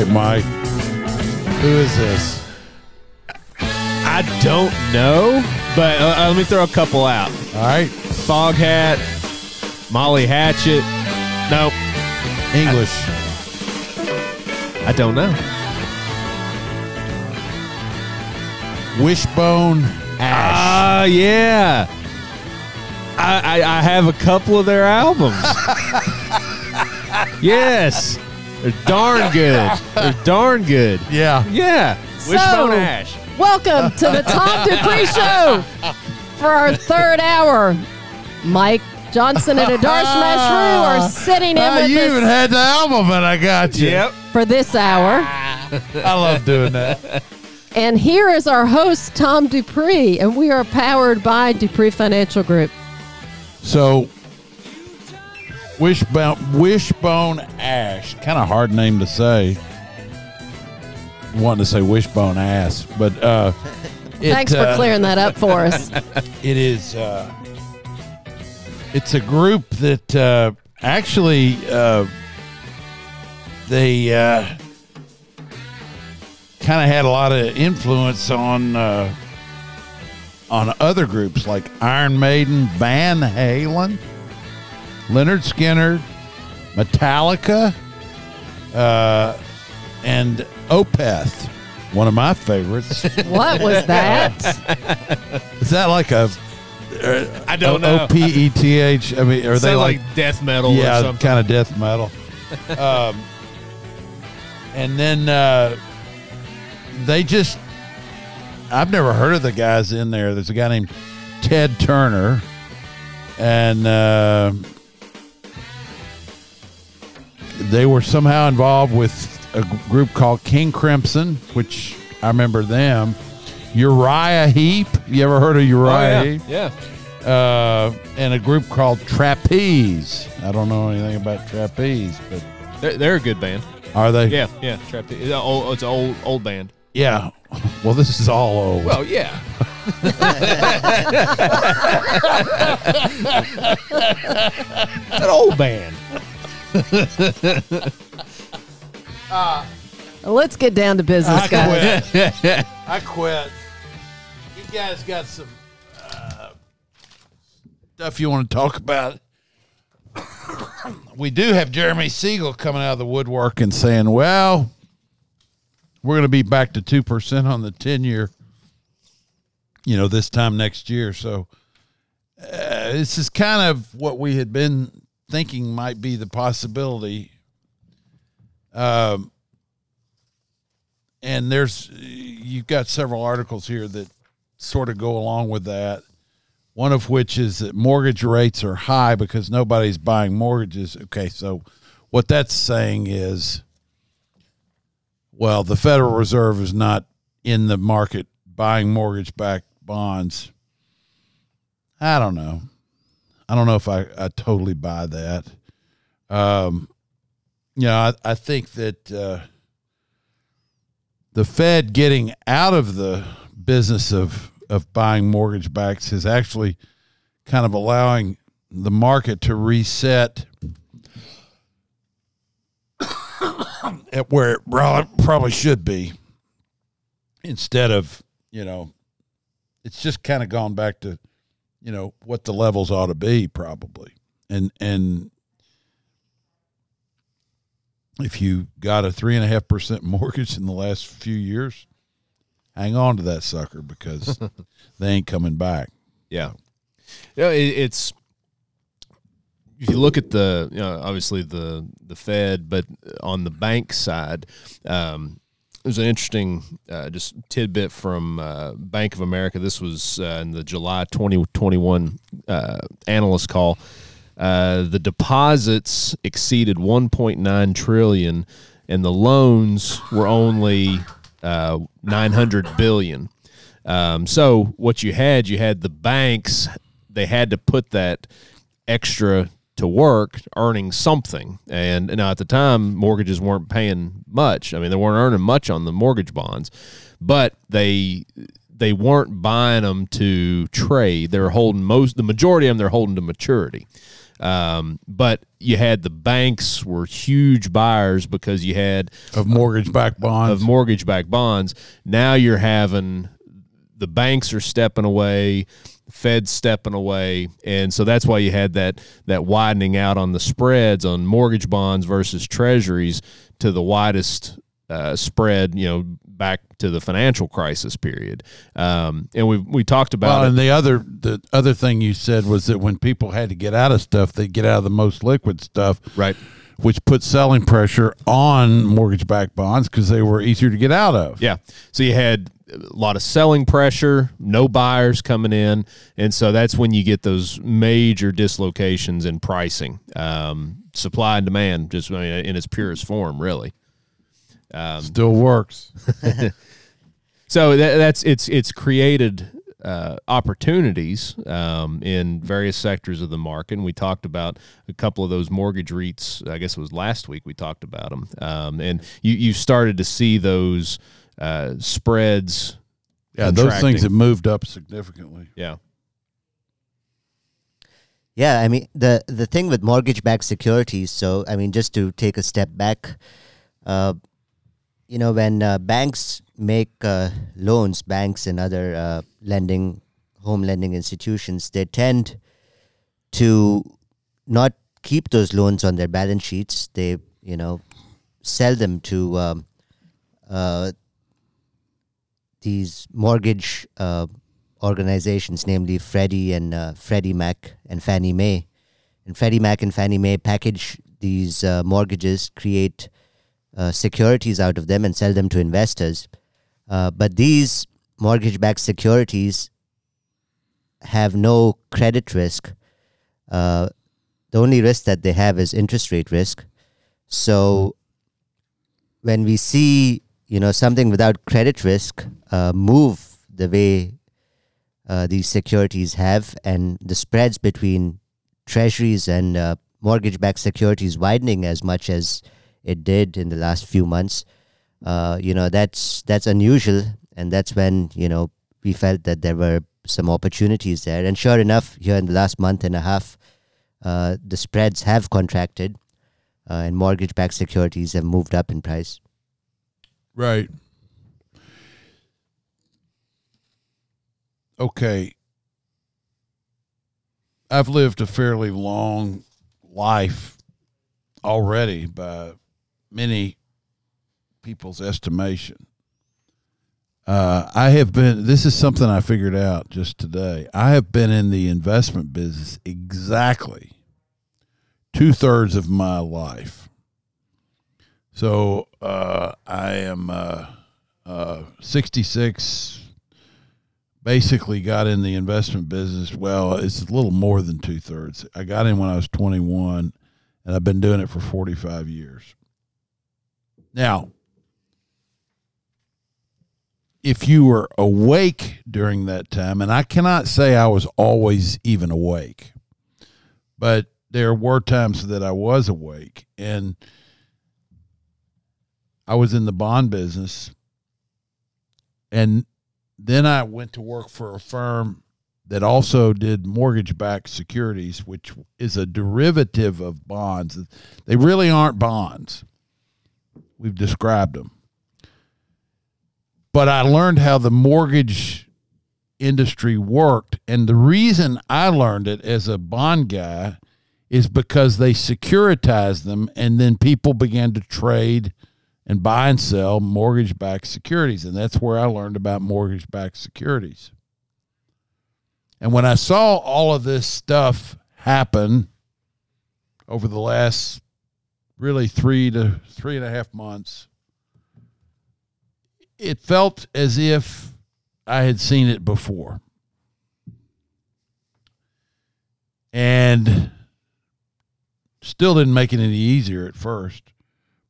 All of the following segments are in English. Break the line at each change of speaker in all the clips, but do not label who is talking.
Right, Mike. Who is this?
I don't know, but uh, uh, let me throw a couple out.
All right,
Foghat, Molly Hatchet. Nope,
English.
I don't know.
Wishbone Ash.
Ah, yeah. I, I I have a couple of their albums. yes, they're darn good. They're darn good.
yeah.
Yeah,
So-
Wishbone Ash.
Welcome to the Tom Dupree Show for our third hour. Mike Johnson and Adarsh Mashru are sitting in
Oh,
with
you even
us
had the album, and I got you.
Yep.
for this hour.
I love doing that.
And here is our host, Tom Dupree, and we are powered by Dupree Financial Group.
So, Wishbone Wishbone Ash, kind of hard name to say. Wanting to say Wishbone Ass, but uh, it,
Thanks for
uh,
clearing that up for us.
It is. Uh, it's a group that uh, actually uh, they uh, kind of had a lot of influence on uh, on other groups like Iron Maiden, Van Halen, Lynyrd Skynyrd, Metallica, uh, and Opeth. One of my favorites.
What was that?
Is that like a
I don't know.
O P E T H. I mean, are they like,
like, death metal or
yeah,
something?
kind of death metal? um, and then uh, they just, I've never heard of the guys in there. There's a guy named Ted Turner, and uh, they were somehow involved with a group called King Crimson, which I remember them. Uriah Heep. You ever heard of
Oh,
Uriah
yeah.
Heep?
yeah.
uh, and a group called Trapeze. I don't know anything about Trapeze, but
They're, they're a good band.
are they?
Yeah, yeah. Trap. It's an old, it's old, old band.
Yeah. Well, this is all old.
Well, yeah. an old band.
Let's get down to business,
I
guys.
quit. I quit. You guys got some uh, stuff you want to talk about? we do have Jeremy Siegel coming out of the woodwork and saying, "Well, we're going to be back to two percent on the ten year." You know, this time next year. So uh, this is kind of what we had been thinking might be the possibility. Um, and there's you've got several articles here that sort of go along with that. One of which is that mortgage rates are high because nobody's buying mortgages. Okay, so what that's saying is, well, the Federal Reserve is not in the market buying mortgage-backed bonds. I don't know. I don't know if I, I totally buy that. Um, you know, I, I think that uh, the Fed getting out of the business of of buying mortgage backs is actually kind of allowing the market to reset at where it probably should be instead of you know it's just kind of gone back to you know what the levels ought to be probably and and if you got a three and a half percent mortgage in the last few years, hang on to that sucker because they ain't coming back.
Yeah. Yeah, it, it's if you look at the you know obviously the the Fed, but on the bank side, um, there's an interesting uh, just tidbit from uh, Bank of America. This was uh, in the July 2021 uh, analyst call. Uh, the deposits exceeded 1.9 trillion, and the loans were only uh, 900 billion. Um, so what you had, you had the banks. They had to put that extra to work, earning something. And now at the time, mortgages weren't paying much. I mean, they weren't earning much on the mortgage bonds, but they they weren't buying them to trade. They're holding most the majority of them. They're holding to maturity. Um, but you had the banks were huge buyers because you had
of mortgage backed bonds.
of mortgage backed bonds. Now you're having the banks are stepping away, Fed stepping away, and so that's why you had that that widening out on the spreads on mortgage bonds versus treasuries to the widest uh, spread, you know, back to the financial crisis period. Um, and we we talked about
well,
it.
and the other the other thing you said was that when people had to get out of stuff, they get out of the most liquid stuff,
right.
which put selling pressure on mortgage backed bonds because they were easier to get out of.
Yeah. So you had a lot of selling pressure, no buyers coming in, and so that's when you get those major dislocations in pricing, um, supply and demand, just I mean, in its purest form, really.
Still works.
So that, that's it's it's created uh, opportunities um, in various sectors of the market. And we talked about a couple of those mortgage REITs. I guess it was last week we talked about them, um, and you you started to see those uh, spreads.
Yeah, those things have moved up significantly.
Yeah.
Yeah, I mean the the thing with mortgage-backed securities. So I mean, just to take a step back, uh, you know, when uh, banks make uh, loans, banks and other uh, lending, home lending institutions, they tend to not keep those loans on their balance sheets. They, you know, sell them to um, uh, these mortgage uh, organizations, namely Freddie and uh, Freddie Mac and Fannie Mae. And Freddie Mac and Fannie Mae package these uh, mortgages, create uh, securities out of them, and sell them to investors. Uh, but these mortgage-backed securities have no credit risk. Uh, the only risk that they have is interest rate risk. So when we see you know something without credit risk uh, move the way uh, these securities have, and the spreads between treasuries and uh, mortgage-backed securities widening as much as it did in the last few months, uh, you know that's that's unusual, and that's when you know we felt that there were some opportunities there. And sure enough, here in the last month and a half, uh, the spreads have contracted, uh, and mortgage-backed securities have moved up in price.
Right. Okay. I've lived a fairly long life already by many people's estimation. Uh, I have been, this is something I figured out just today. I have been in the investment business exactly two thirds of my life. So uh, I am uh, uh, 66. Basically, got in the investment business. Well, it's a little more than two thirds. I got in when I was 21, and I've been doing it for 45 years. Now, if you were awake during that time, and I cannot say I was always even awake, but there were times that I was awake, and I was in the bond business, and then I went to work for a firm that also did mortgage backed securities, which is a derivative of bonds. They really aren't bonds. We've described them. But I learned how the mortgage industry worked. And the reason I learned it as a bond guy is because they securitized them and then people began to trade and buy and sell mortgage backed securities. And that's where I learned about mortgage backed securities. And when I saw all of this stuff happen over the last really three to three and a half months, it felt as if I had seen it before. And still didn't make it any easier at first.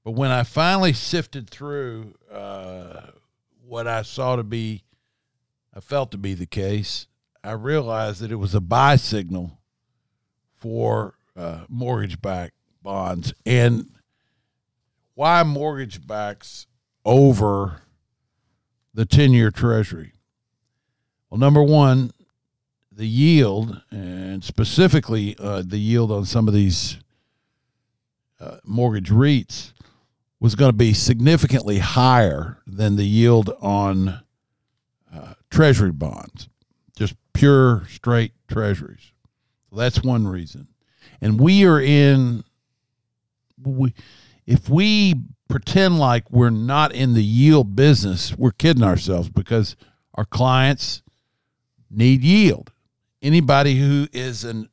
But when I finally sifted through uh, what I saw to be, I felt to be the case, I realized that it was a buy signal for uh, mortgage backed bonds. And why mortgage backs over the 10 year treasury? Well, number one, the yield and specifically uh, the yield on some of these uh, mortgage REITs was going to be significantly higher than the yield on uh, treasury bonds, just pure straight treasuries. So that's one reason. And we are in we if we pretend like we're not in the yield business, we're kidding ourselves because our clients need yield. Anybody who is an,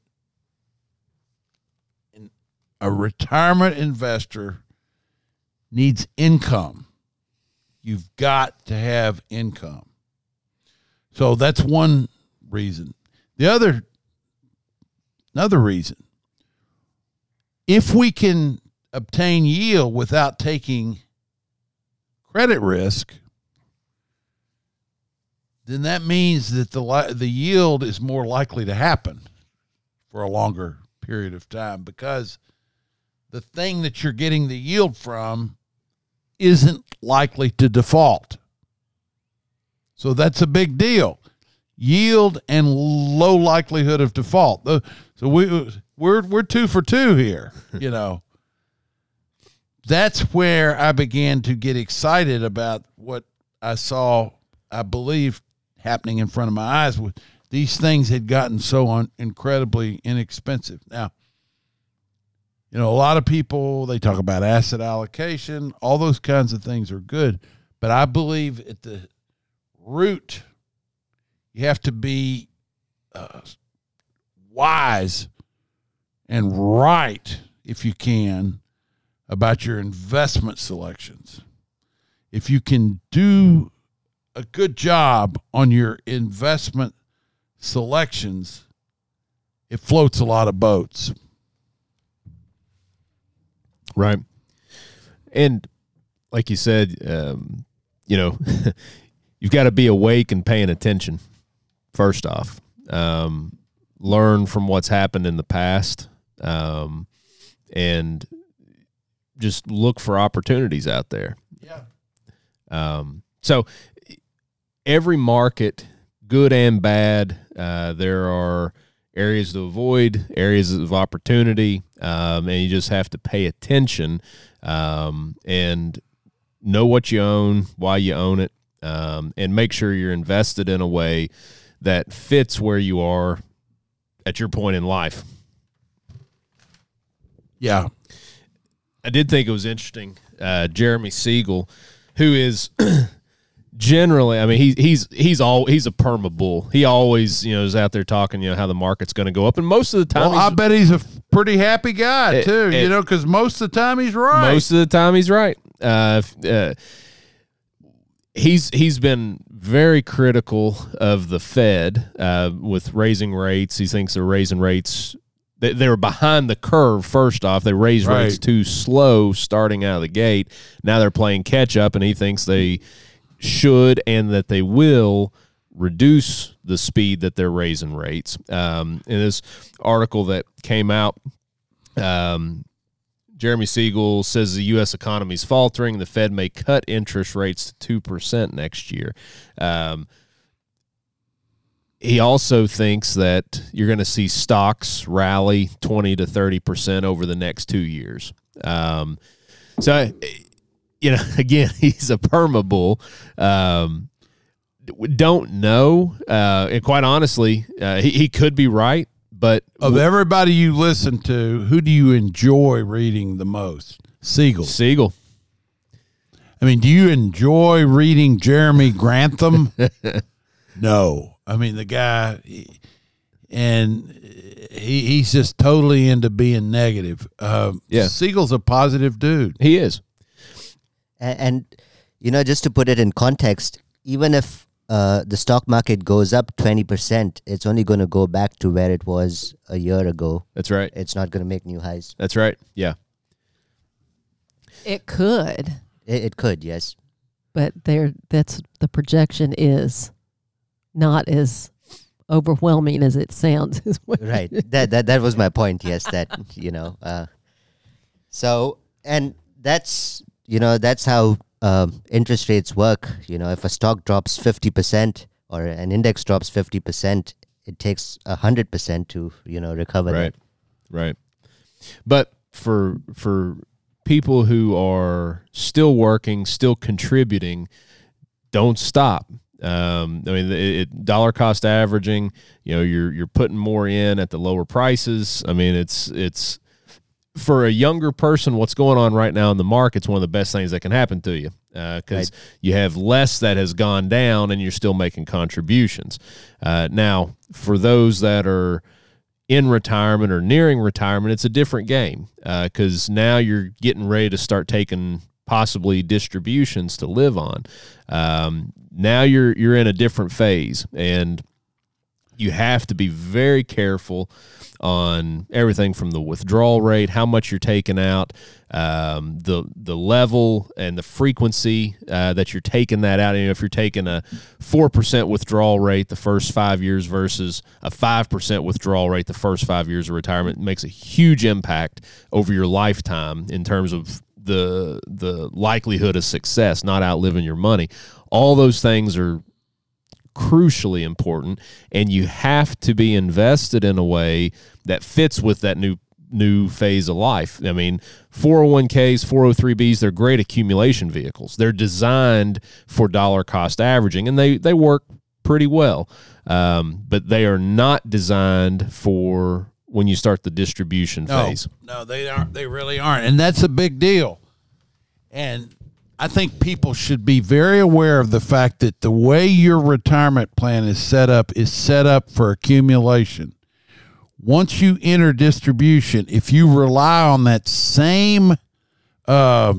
an a retirement investor needs income. You've got to have income. So that's one reason. The other another reason if we can obtain yield without taking credit risk, then that means that the the yield is more likely to happen for a longer period of time because the thing that you're getting the yield from isn't likely to default. So that's a big deal. Yield and low likelihood of default. So we we're we're two for two here, you know. That's where I began to get excited about what I saw, I believe, happening in front of my eyes. With these things had gotten so un- incredibly inexpensive. Now, you know, a lot of people they talk about asset allocation, all those kinds of things are good, but I believe at the root, you have to be uh, wise and right if you can about your investment selections. If you can do a good job on your investment selections, it floats a lot of boats.
Right. And like you said, um, you know, you've got to be awake and paying attention first off. Um, learn from what's happened in the past um, and just look for opportunities out there.
Yeah.
Um, so every market, good and bad, uh, there are areas to avoid, areas of opportunity, um, and you just have to pay attention um, and know what you own, why you own it, um, and make sure you're invested in a way that fits where you are at your point in life.
Yeah.
I did think it was interesting. Uh, Jeremy Siegel, who is generally, I mean, he, he's he's all he's a perma bull. He always you know is out there talking you know how the market's going to go up, and most of the time,
Well, I bet he's a pretty happy guy
It-
too.
it-
you know, because most of the time he's right.
most of the time he's right. Uh, uh, he's he's been very critical of the Fed uh, with raising rates. He thinks they're raising rates. They, they were behind the curve. First off, they raised rates too slow starting out of the gate. Now they're playing catch up, and he thinks they should and that they will reduce the speed that they're raising rates. Um, in this article that came out, um, Jeremy Siegel says the U.S. economy is faltering. The Fed may cut interest rates to 2% next year. Um, he also thinks that you're going to see stocks rally 20 to 30% over the next two years. Um, so, you know, again, he's a perma bull. Um, don't know. Uh, and quite honestly, uh, he, he could be right, but
of everybody you listen to, who do you enjoy reading the most? Siegel.
Siegel.
I mean, do you enjoy reading Jeremy Grantham? no. I mean, the guy, he- and he, he's just totally into being negative. Um,
Yeah.
Siegel's a positive dude.
He is.
And, and you know, just to put it in context, even if uh, the stock market goes up 20%, it's only going to go back to where it was a year ago.
That's right.
It's not going to make new highs.
That's right. Yeah.
It could,
It, it could, yes.
but there that's the projection is not as overwhelming as it sounds. is
right that, that that was my point yes that you know uh, so and that's you know that's how um, interest rates work you know if a stock drops 50% or an index drops 50% it takes hundred percent to you know recover.
right right but for for people who are still working still contributing don't stop um, I mean, it, it, dollar cost averaging. You know, you're you're putting more in at the lower prices. I mean, it's it's for a younger person. What's going on right now in the market's one of the best things that can happen to you because
Right.
you have less that has gone down, and you're still making contributions. Uh, now, for those that are in retirement or nearing retirement, it's a different game because now you're getting ready to start taking possibly distributions to live on. Um, now you're you're in a different phase, and you have to be very careful on everything from the withdrawal rate, how much you're taking out, um, the the level and the frequency uh, that you're taking that out. You know, if you're taking a four percent withdrawal rate the first five years versus a five percent withdrawal rate the first five years of retirement, makes a huge impact over your lifetime in terms of the the likelihood of success, not outliving your money. All those things are crucially important and you have to be invested in a way that fits with that new new phase of life. I mean, 401ks, 403bs, they're great accumulation vehicles. They're designed for dollar cost averaging and they they work pretty well. Um, but they are not designed for when you start the distribution
No,
phase.
no, they aren't. They really aren't, and that's a big deal. And I think people should be very aware of the fact that the way your retirement plan is set up is set up for accumulation. Once you enter distribution, if you rely on that same uh,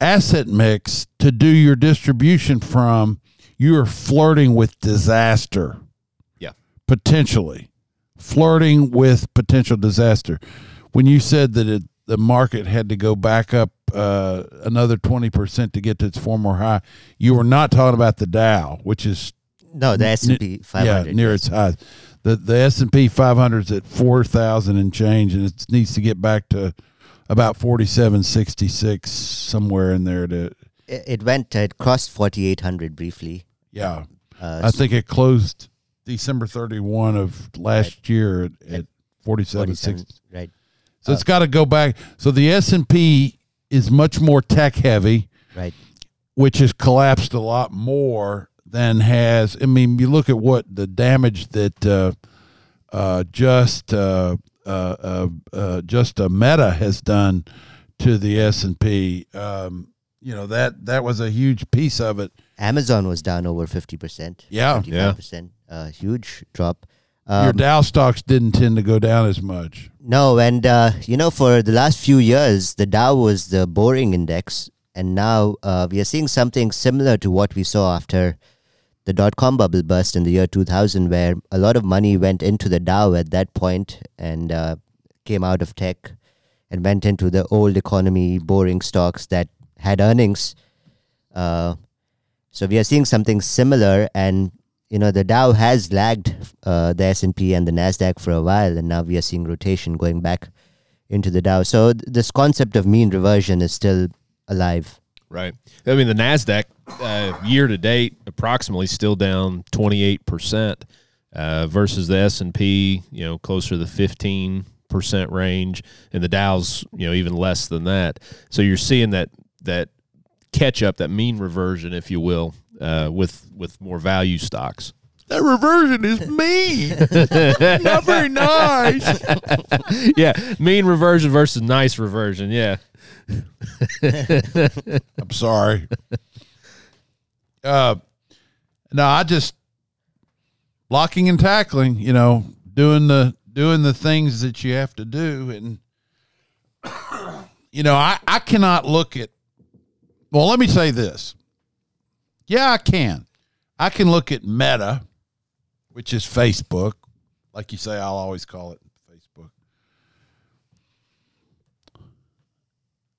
asset mix to do your distribution from, you are flirting with disaster
Yeah.
potentially flirting with potential disaster. When you said that it, the market had to go back up uh, another 20% to get to its former high, you were not talking about the Dow, which is
No, the S and P five
yeah, near its highs. The the S&P 500 is at 4,000 and change and it needs to get back to about 4766 somewhere in there to
It, it went. It crossed forty eight hundred briefly.
yeah.
Uh,
I think it closed December 31 of last year at, at 4760.
right.
So it's got to go back. So the S and P is much more tech heavy,
Right.
which has collapsed a lot more than has. I mean, you look at what the damage that uh, uh, just uh, uh, uh, uh, just a Meta has done to the S and P. Um, you know that that was a huge piece of it.
Amazon was down over fifty percent.
Yeah.
twenty five percent. A huge drop.
Your
Um,
Dow stocks didn't tend to go down as much.
No, and uh, you know, for the last few years, the Dow was the boring index, and now uh, we are seeing something similar to what we saw after the dot com bubble burst in the year 2000, where a lot of money went into the Dow at that point and uh, came out of tech and went into the old economy, boring stocks that had earnings. Uh, so we are seeing something similar, and you know the Dow has lagged uh, the S and P and the Nasdaq for a while, and now we are seeing rotation going back into the Dow. So th- this concept of mean reversion is still alive.
Right. I mean, the Nasdaq uh, year to date approximately still down twenty eight percent uh, versus the S and P, you know, closer to the fifteen percent range, and the Dow's, you know, even less than that. So you're seeing that that catch up, that mean reversion, if you will, uh, with with more value stocks.
That reversion is mean. Not very nice.
yeah, mean reversion versus nice reversion. Yeah.
I'm sorry. Uh, no, I just blocking and tackling. You know, doing the doing the things that you have to do, and you know, I I cannot look at. Well, let me say this. Yeah, I can. I can look at Meta, which is Facebook, like you say. I'll always call it Facebook.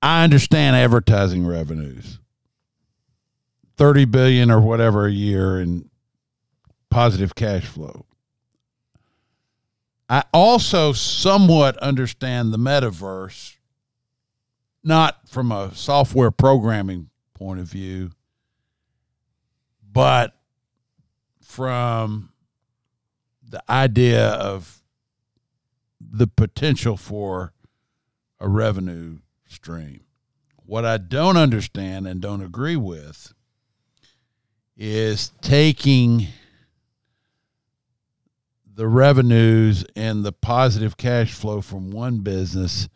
I understand advertising revenues. 30 billion or whatever a year in positive cash flow. I also somewhat understand the metaverse not from a software programming point of view but from the idea of the potential for a revenue stream. What I don't understand and don't agree with is taking the revenues and the positive cash flow from one business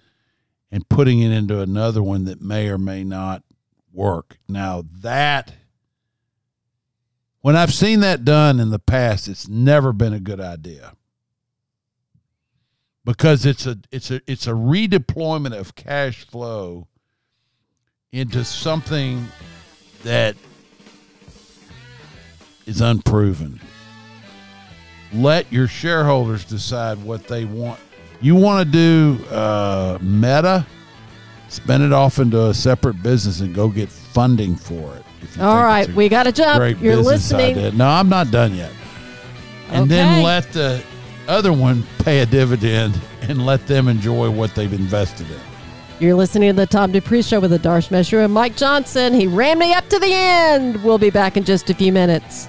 and putting it into another one that may or may not work. Now, that when I've seen that done in the past, it's never been a good idea. Because it's a it's a it's a redeployment of cash flow into something that is unproven. Let your shareholders decide what they want. You want to do uh, meta, spin it off into a separate business and go get funding for it.
All right, we got to jump. You're listening.
idea. No, I'm not done yet. And
Okay.
then let the other one pay a dividend and let them enjoy what they've invested in.
You're listening to the Tom Dupree Show with Adarsh Mashru and Mike Johnson. He ran me up to the end. We'll be back in just a few minutes.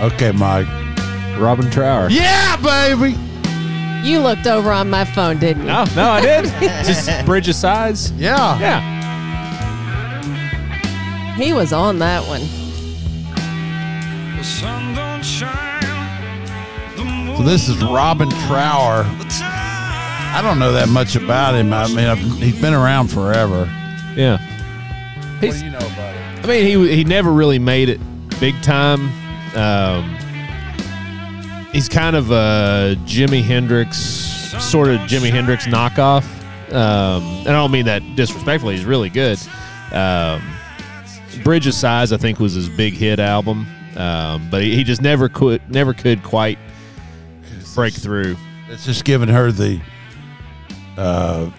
Okay, Mike.
Robin Trower.
Yeah, baby.
You looked over on my phone, didn't you?
No, no, I did. Just Bridge of Sighs.
Yeah.
Yeah.
He was on that one.
The sun don't shine. The moon
So this is Robin Trower. I don't know that much about him. I mean, I've, he's been around forever.
Yeah.
What
He's-
do you know about him?
I mean, he he never really made it big time. Um, he's kind of a Jimi Hendrix, sort of Jimi Hendrix knockoff. Um, and I don't mean that disrespectfully. He's really good. Um, Bridge of Sighs, I think, was his big hit album, um, but he, he just never could never could quite break through.
It's just giving her the uh,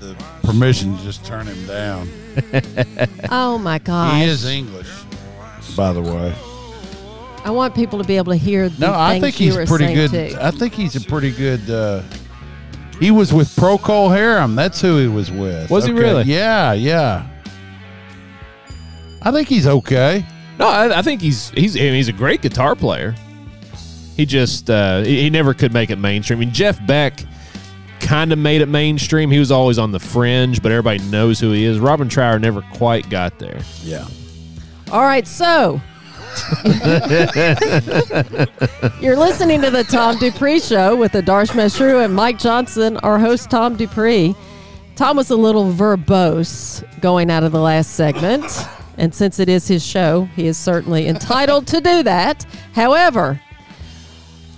the permission to just turn him down.
Oh my God!
He is English, by the way.
I want people to be able to hear the
No, I think he's pretty good.
Too.
I think he's a pretty good. Uh, he was with Procol Harum. That's who he was with.
Was he really?
Yeah, yeah. I think he's okay.
No, I, I think he's he's I mean, he's a great guitar player. He just uh, he, he never could make it mainstream. I mean, Jeff Beck kind of made it mainstream. He was always on the fringe, but everybody knows who he is. Robin Trower never quite got there.
Yeah.
All right, so you're listening to the Tom Dupree Show with Adarsh Mashru and Mike Johnson, our host Tom Dupree. Tom was a little verbose going out of the last segment, and since it is his show, he is certainly entitled to do that. However,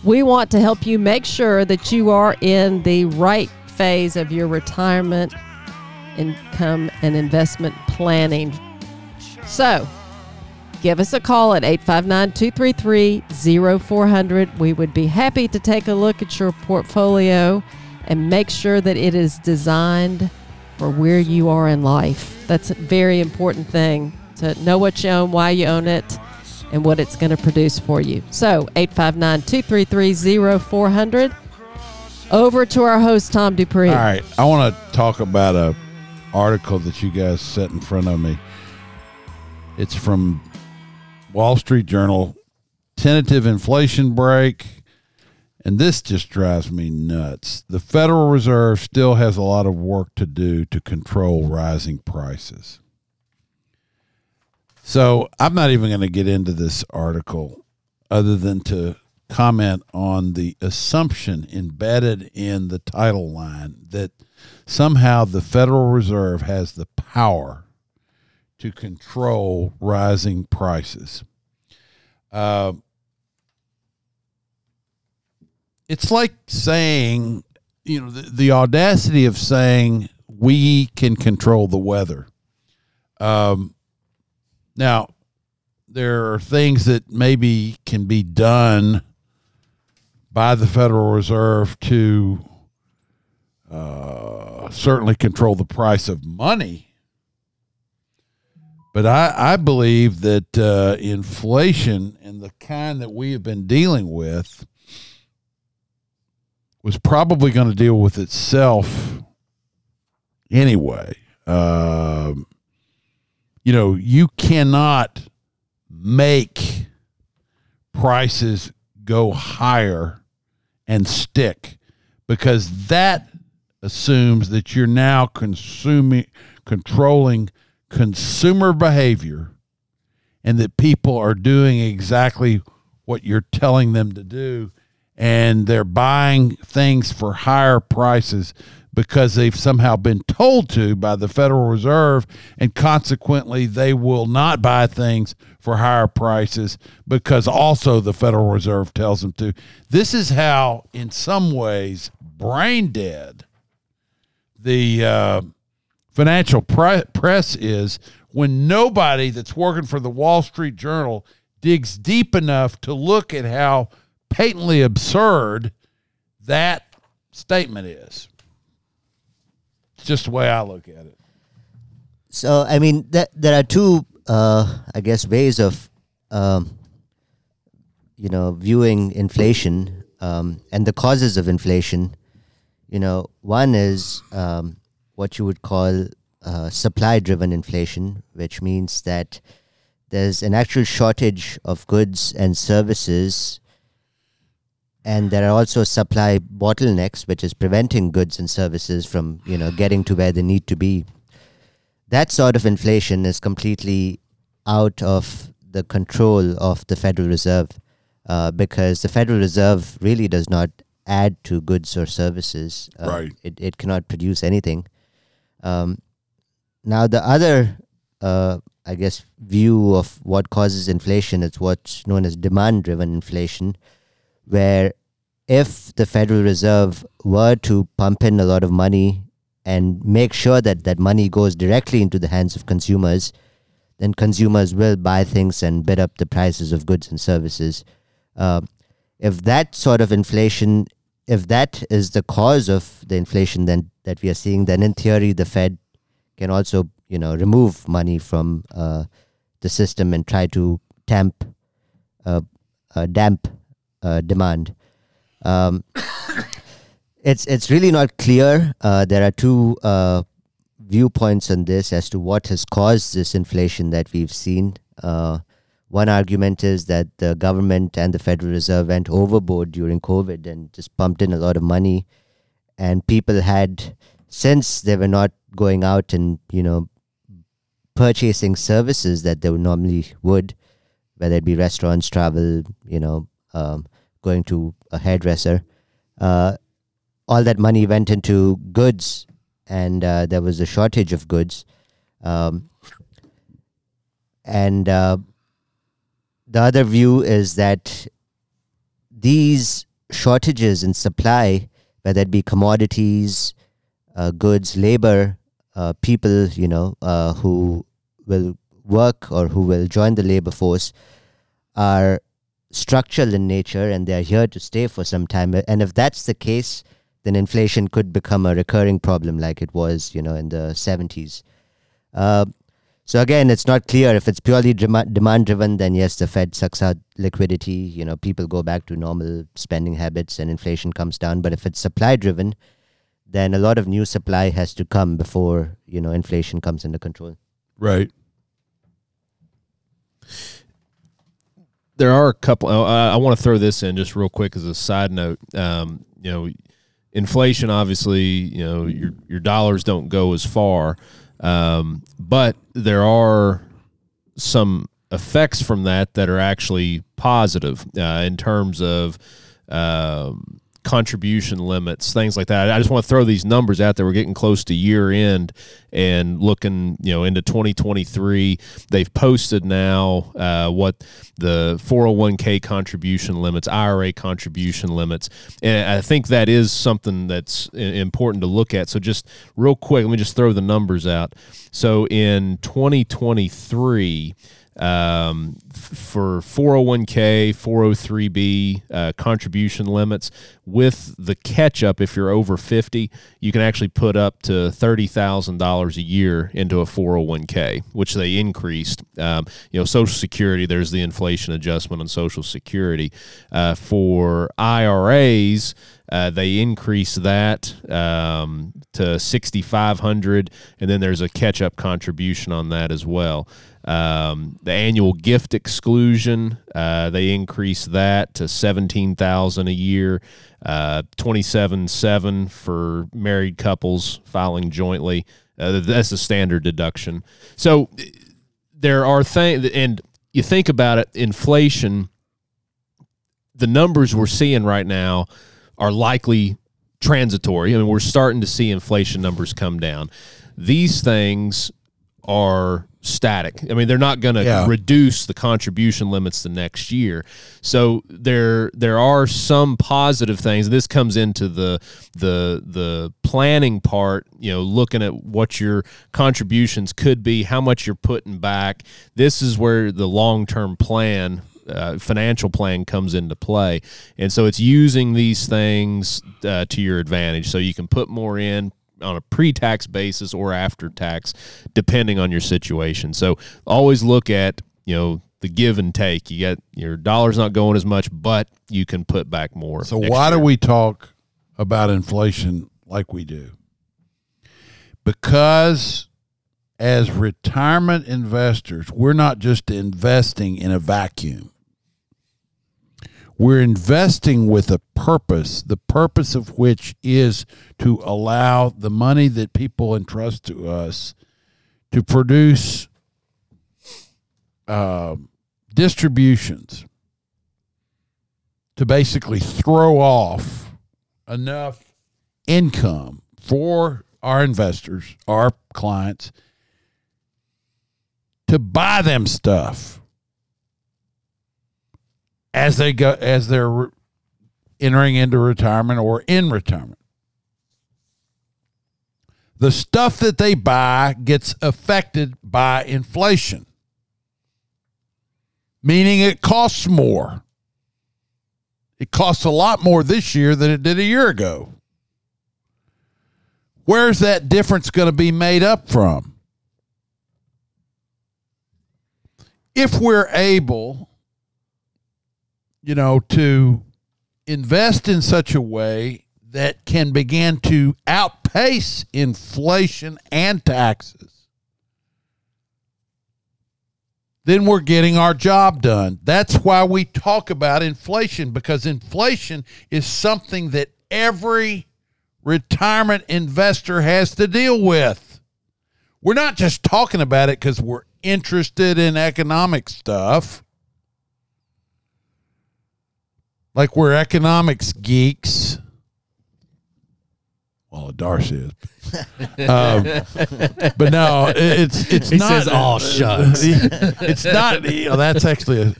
we want to help you make sure that you are in the right phase of your retirement income and investment planning. So, give us a call at 859 233 0400. We would be happy to take a look at your portfolio and make sure that it is designed for where you are in life. That's a very important thing to know what you own, why you own it, and what it's going to produce for you. So, 859 233 0400. Over to our host, Tom Dupree.
All right. I want to talk about a article that you guys set in front of me. It's from Wall Street Journal. Tentative inflation break. And this just drives me nuts. The Federal Reserve still has a lot of work to do to control rising prices. So I'm not even going to get into this article other than to comment on the assumption embedded in the title line that somehow the Federal Reserve has the power to control rising prices. Uh, it's like saying, you know, the, the audacity of saying we can control the weather. Um, now, there are things that maybe can be done by the Federal Reserve to uh, certainly control the price of money. But I, I believe that uh, inflation and the kind that we have been dealing with was probably going to deal with itself anyway. Um, you know, you cannot make prices go higher and stick because that assumes that you're now consuming controlling consumer behavior and that people are doing exactly what you're telling them to do and they're buying things for higher prices because they've somehow been told to by the Federal Reserve, and consequently, they will not buy things for higher prices because also the Federal Reserve tells them to. This is how, in some ways, brain dead the uh, financial pre- press is when nobody that's working for the Wall Street Journal digs deep enough to look at how patently absurd that statement is. It's just the way I look at it.
So I mean, th- there are two, uh, I guess, ways of, um, you know, viewing inflation um, and the causes of inflation. You know, one is um, what you would call uh, supply-driven inflation, which means that there's an actual shortage of goods and services and there are also supply bottlenecks which is preventing goods and services from you know getting to where they need to be. That sort of inflation is completely out of the control of the federal reserve uh, because the federal reserve really does not add to goods or services. Uh,
Right.
it, it cannot produce anything um, now the other uh, i guess view of what causes inflation is what's known as demand driven inflation where if the Federal Reserve were to pump in a lot of money and make sure that that money goes directly into the hands of consumers, then consumers will buy things and bid up the prices of goods and services. Uh, if that sort of inflation, if that is the cause of the inflation then that we are seeing, then in theory the Fed can also, you know, remove money from uh, the system and try to tamp, uh, uh, damp uh, demand. Um, it's it's really not clear. Uh, there are two uh, viewpoints on this as to what has caused this inflation that we've seen. One argument is that the government and the Federal Reserve went overboard during COVID and just pumped in a lot of money, and people had since they were not going out and you know purchasing services that they normally would, whether it be restaurants, travel, you know, um, going to a hairdresser. Uh, all that money went into goods, and uh, there was a shortage of goods. Um, and uh, the other view is that these shortages in supply, whether it be commodities, uh, goods, labor, uh, people, you know, uh, who will work or who will join the labor force, are structural in nature and they are here to stay for some time. And if that's the case, then inflation could become a recurring problem like it was, you know, in the 70s. So again, it's not clear if it's purely demand driven. Then yes, the Fed sucks out liquidity. You know, people go back to normal spending habits, and inflation comes down. But if it's supply driven, then a lot of new supply has to come before you know inflation comes under control.
Right.
there are a couple. I, I want to throw this in just real quick as a side note. Um, you know, inflation obviously, you know, your your dollars don't go as far, um, but there are some effects from that that are actually positive uh, in terms of um, contribution limits, things like that. I just want to throw these numbers out there. We're getting close to year end and looking, you know, into 2023. They've posted now uh, what the 401k contribution limits, IRA contribution limits, and I think that is something that's important to look at. So just real quick, let me just throw the numbers out. So in 2023 um, for 401k, 403b uh, contribution limits. With the catch up, if you're over 50, you can actually put up to $30,000 a year into a 401k, which they increased. Um, you know, Social Security, there's the inflation adjustment on Social Security. Uh, for IRAs, uh, they increase that um, to 6500 and then there's a catch-up contribution on that as well um, the annual gift exclusion uh, they increased that to 17000 a year uh, 27.7 for married couples filing jointly uh, that's a standard deduction so there are things and you think about it inflation the numbers we're seeing right now are likely transitory. I mean, we're starting to see inflation numbers come down. These things are static. I mean, they're not going to
Yeah.
reduce the contribution limits the next year. So there there are some positive things. This comes into the the the planning part, you know, looking at what your contributions could be, how much you're putting back. This is where the long-term plan uh, financial plan comes into play. And so it's using these things uh, to your advantage. So you can put more in on a pre-tax basis or after tax, depending on your situation. So always look at, you know, the give and take. You get your dollar's not going as much, but you can put back more.
So why do we talk about inflation like we do? Because as retirement investors, we're not just investing in a vacuum. We're investing with a purpose, the purpose of which is to allow the money that people entrust to us to produce uh, distributions to basically throw off enough income for our investors, our clients, to buy them stuff as they go as they're re- entering into retirement or in retirement. The stuff that they buy gets affected by inflation, meaning it costs more. It costs a lot more this year than it did a year ago. Where's that difference going to be made up from? If we're able, you know, to invest in such a way that can begin to outpace inflation and taxes, then we're getting our job done. That's why we talk about inflation because inflation is something that every retirement investor has to deal with. We're not just talking about it because we're interested in economic stuff. Like we're economics geeks. Well, Darcy is. um, but no, it- it's it's
He
not.
says, "Aw, shucks."
it's not. You know, that's actually a.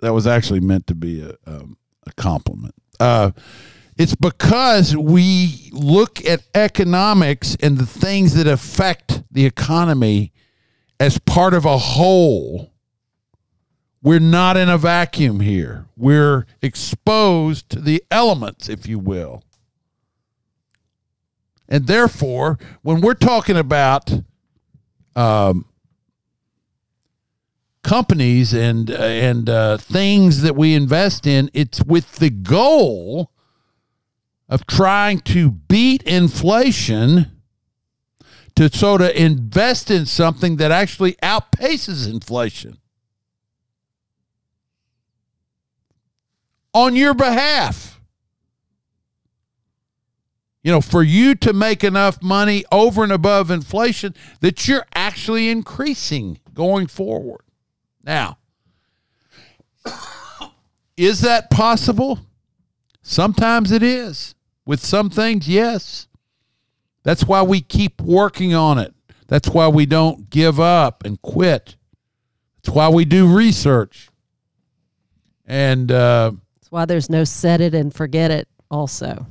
That was actually meant to be a um, a compliment. Uh, it's because we look at economics and the things that affect the economy as part of a whole. We're not in a vacuum here. We're exposed to the elements, if you will. And therefore, when we're talking about um, companies and and uh, things that we invest in, it's with the goal of trying to beat inflation to sort of invest in something that actually outpaces inflation on your behalf. You know, for you to make enough money over and above inflation that you're actually increasing going forward. Now, is that possible? Sometimes it is. With some things, yes. That's why we keep working on it. That's why we don't give up and quit. That's why we do research. And uh,
That's why there's no set it and forget it, also.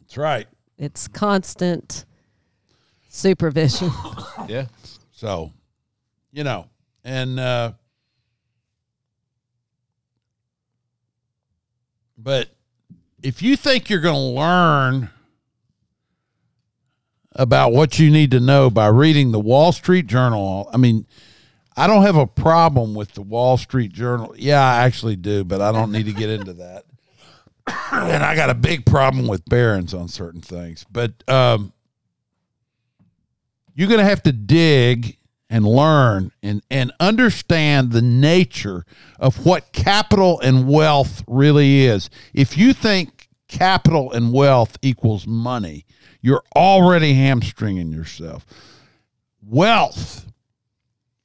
that's right.
It's constant supervision.
Yeah.
So, you know, and uh but if you think you're going to learn about what you need to know by reading the Wall Street Journal, I mean, I don't have a problem with the Wall Street Journal. Yeah, I actually do, but I don't need to get into that. and I got a big problem with Barron's on certain things. But um you're going to have to dig and learn and, and understand the nature of what capital and wealth really is. If you think capital and wealth equals money, you're already hamstringing yourself. Wealth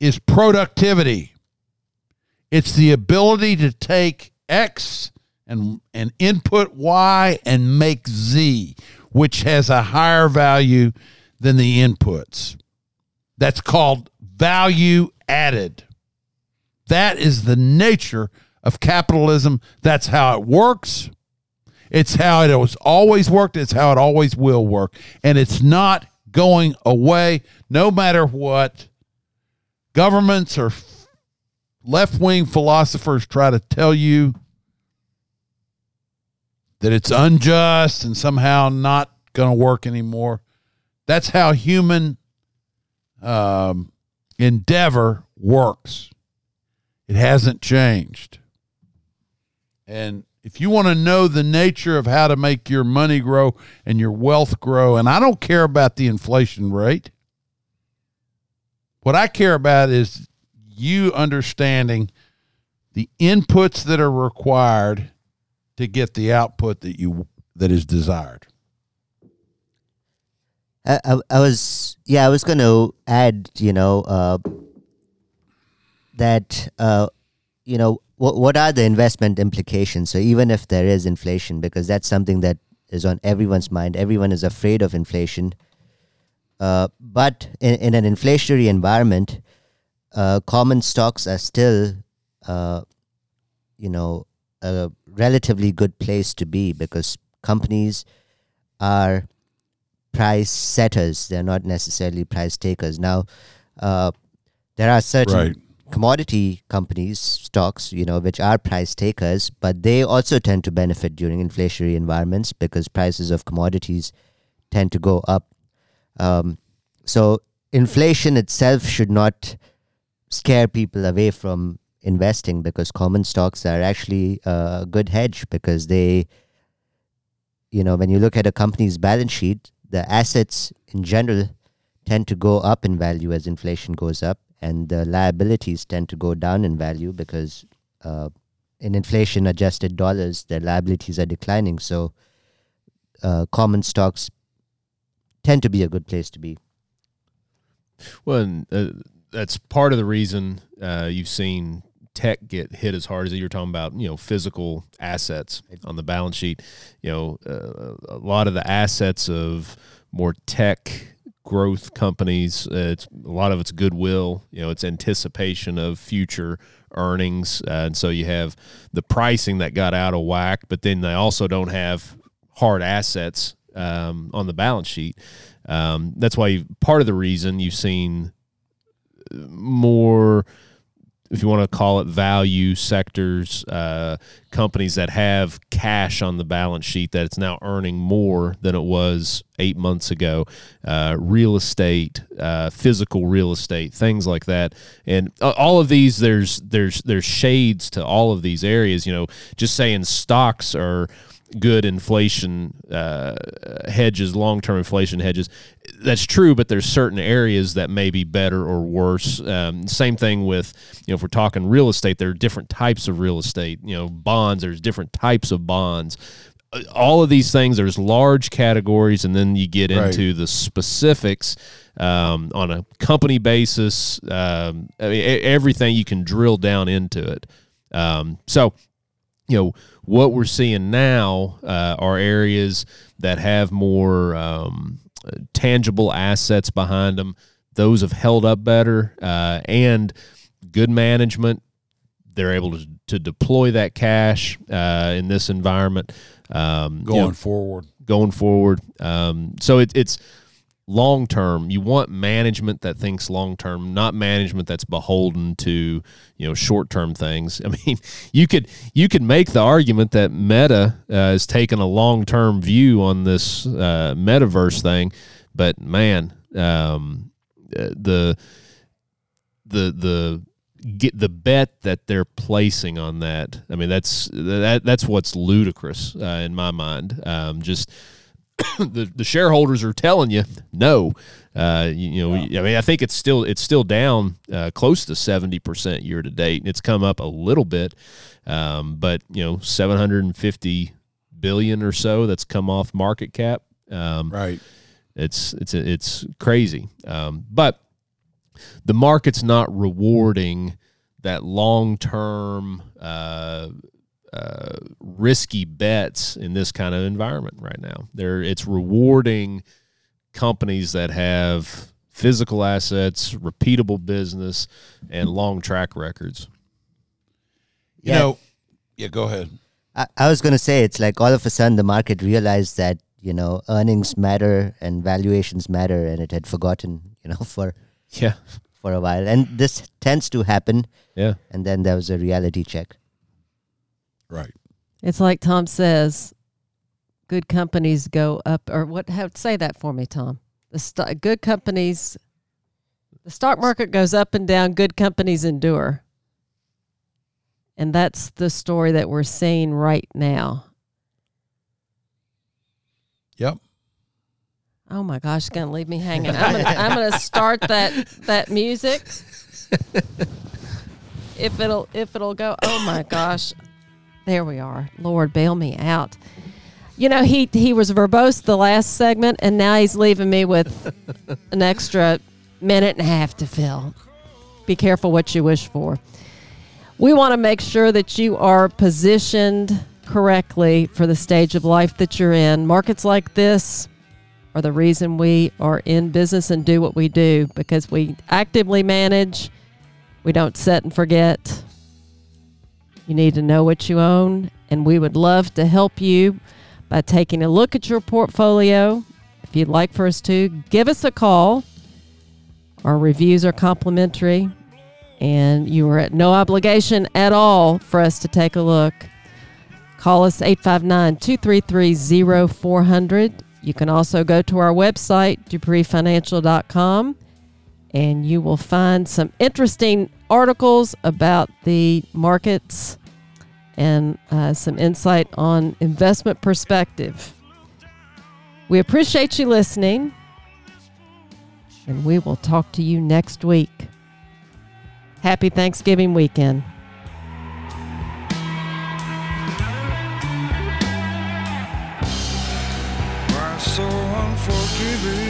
is productivity. It's the ability to take X and, and input Y and make Z, which has a higher value than the inputs. That's called value added. That is the nature of capitalism. That's how it works. It's how it has always worked. It's how it always will work. And it's not going away no matter what governments or left wing philosophers try to tell you that it's unjust and somehow not going to work anymore. That's how human um, endeavor works. It hasn't changed. And if you want to know the nature of how to make your money grow and your wealth grow, and I don't care about the inflation rate, what I care about is you understanding the inputs that are required to get the output that you that is desired.
I, I, was yeah I was going to add you know uh, that uh, you know what what are the investment implications so even if there is inflation because that's something that is on everyone's mind everyone is afraid of inflation uh, but in, in an inflationary environment uh, common stocks are still uh, you know a relatively good place to be because companies are price setters. They're not necessarily price takers. Now, uh, there are certain
Right.
commodity companies, stocks, you know, which are price takers, but they also tend to benefit during inflationary environments because prices of commodities tend to go up. Um, so, inflation itself should not scare people away from investing because common stocks are actually a good hedge because they you know when you look at a company's balance sheet the assets in general tend to go up in value as inflation goes up and the liabilities tend to go down in value because uh, in inflation adjusted dollars their liabilities are declining. So uh, common stocks tend to be a good place to be
Well, and, uh, that's part of the reason uh, you've seen tech get hit as hard as you're talking about. You know, physical assets on the balance sheet. You know, uh, a lot of the assets of more tech growth companies. Uh, it's a lot of it's goodwill. You know, it's anticipation of future earnings, uh, and so you have the pricing that got out of whack. But then they also don't have hard assets um, on the balance sheet. Um, that's why part of the reason you've seen more if you want to call it value sectors, uh, companies that have cash on the balance sheet that it's now earning more than it was eight months ago, uh, real estate, uh, physical real estate, things like that, and all of these there's there's there's shades to all of these areas. You know, just saying stocks are good inflation uh, hedges, long term inflation hedges. That's true, but there's certain areas that may be better or worse. Um, same thing with, you know, if we're talking real estate, there are different types of real estate. You know, bonds, there's different types of bonds. Uh, All of these things, there's large categories, and then you get
Right.
into the specifics um, on a company basis. Um, I mean, everything you can drill down into it. Um, so, you know what we're seeing now uh, are areas that have more um, tangible assets behind them. Those have held up better uh, and good management. They're able to, to deploy that cash uh, in this environment. Um, you
Going
know,
forward.
going forward. Um, so it, it's long term. You want management that thinks long term, not management that's beholden to you know short term things. I mean, you could you could make the argument that Meta uh, has taken a long term view on this uh, metaverse thing, but man, um, uh, the the the get the bet that they're placing on that. I mean, that's that that's what's ludicrous uh, in my mind. Um, just the the shareholders are telling you no. Uh, you, you know, I mean, I think it's still it's still down uh, close to seventy percent year to date, it's come up a little bit, um, but you know, seven hundred and fifty billion or so that's come off market cap. Um,
Right.
it's it's it's crazy, um, but the market's not rewarding that long term uh, uh, risky bets in this kind of environment right now. There, it's rewarding companies that have physical assets, repeatable business, and long track records.
You
Yeah.
know, yeah, go ahead.
I, I was going to say it's like all of a sudden the market realized that you know earnings matter and valuations matter, and it had forgotten you know for
Yeah,
for a while. And this tends to happen,
yeah.
and then there was a reality check.
Right.
It's like Tom says, good companies go up, or what? How say that for me, Tom? The st- good companies, the stock market goes up and down. Good companies endure, and that's the story that we're seeing right now.
Yep.
Oh my gosh, gonna leave me hanging. I'm gonna, I'm gonna start that that music. If it'll if it'll go. Oh my gosh, there we are. Lord, bail me out. You know he he was verbose the last segment, and now he's leaving me with an extra minute and a half to fill. Be careful what you wish for. We want to make sure that you are positioned correctly for the stage of life that you're in. Markets like this are the reason we are in business and do what we do because we actively manage. We don't set and forget. You need to know what you own, and we would love to help you by taking a look at your portfolio. If you'd like for us to, give us a call. Our reviews are complimentary, and you are at no obligation at all for us to take a look. Call us 859 233 0400. You can also go to our website, dupreefinancial.com, and you will find some interesting articles about the markets and uh, some insight on investment perspective. We appreciate you listening, and we will talk to you next week. Happy Thanksgiving weekend. so unforgiving.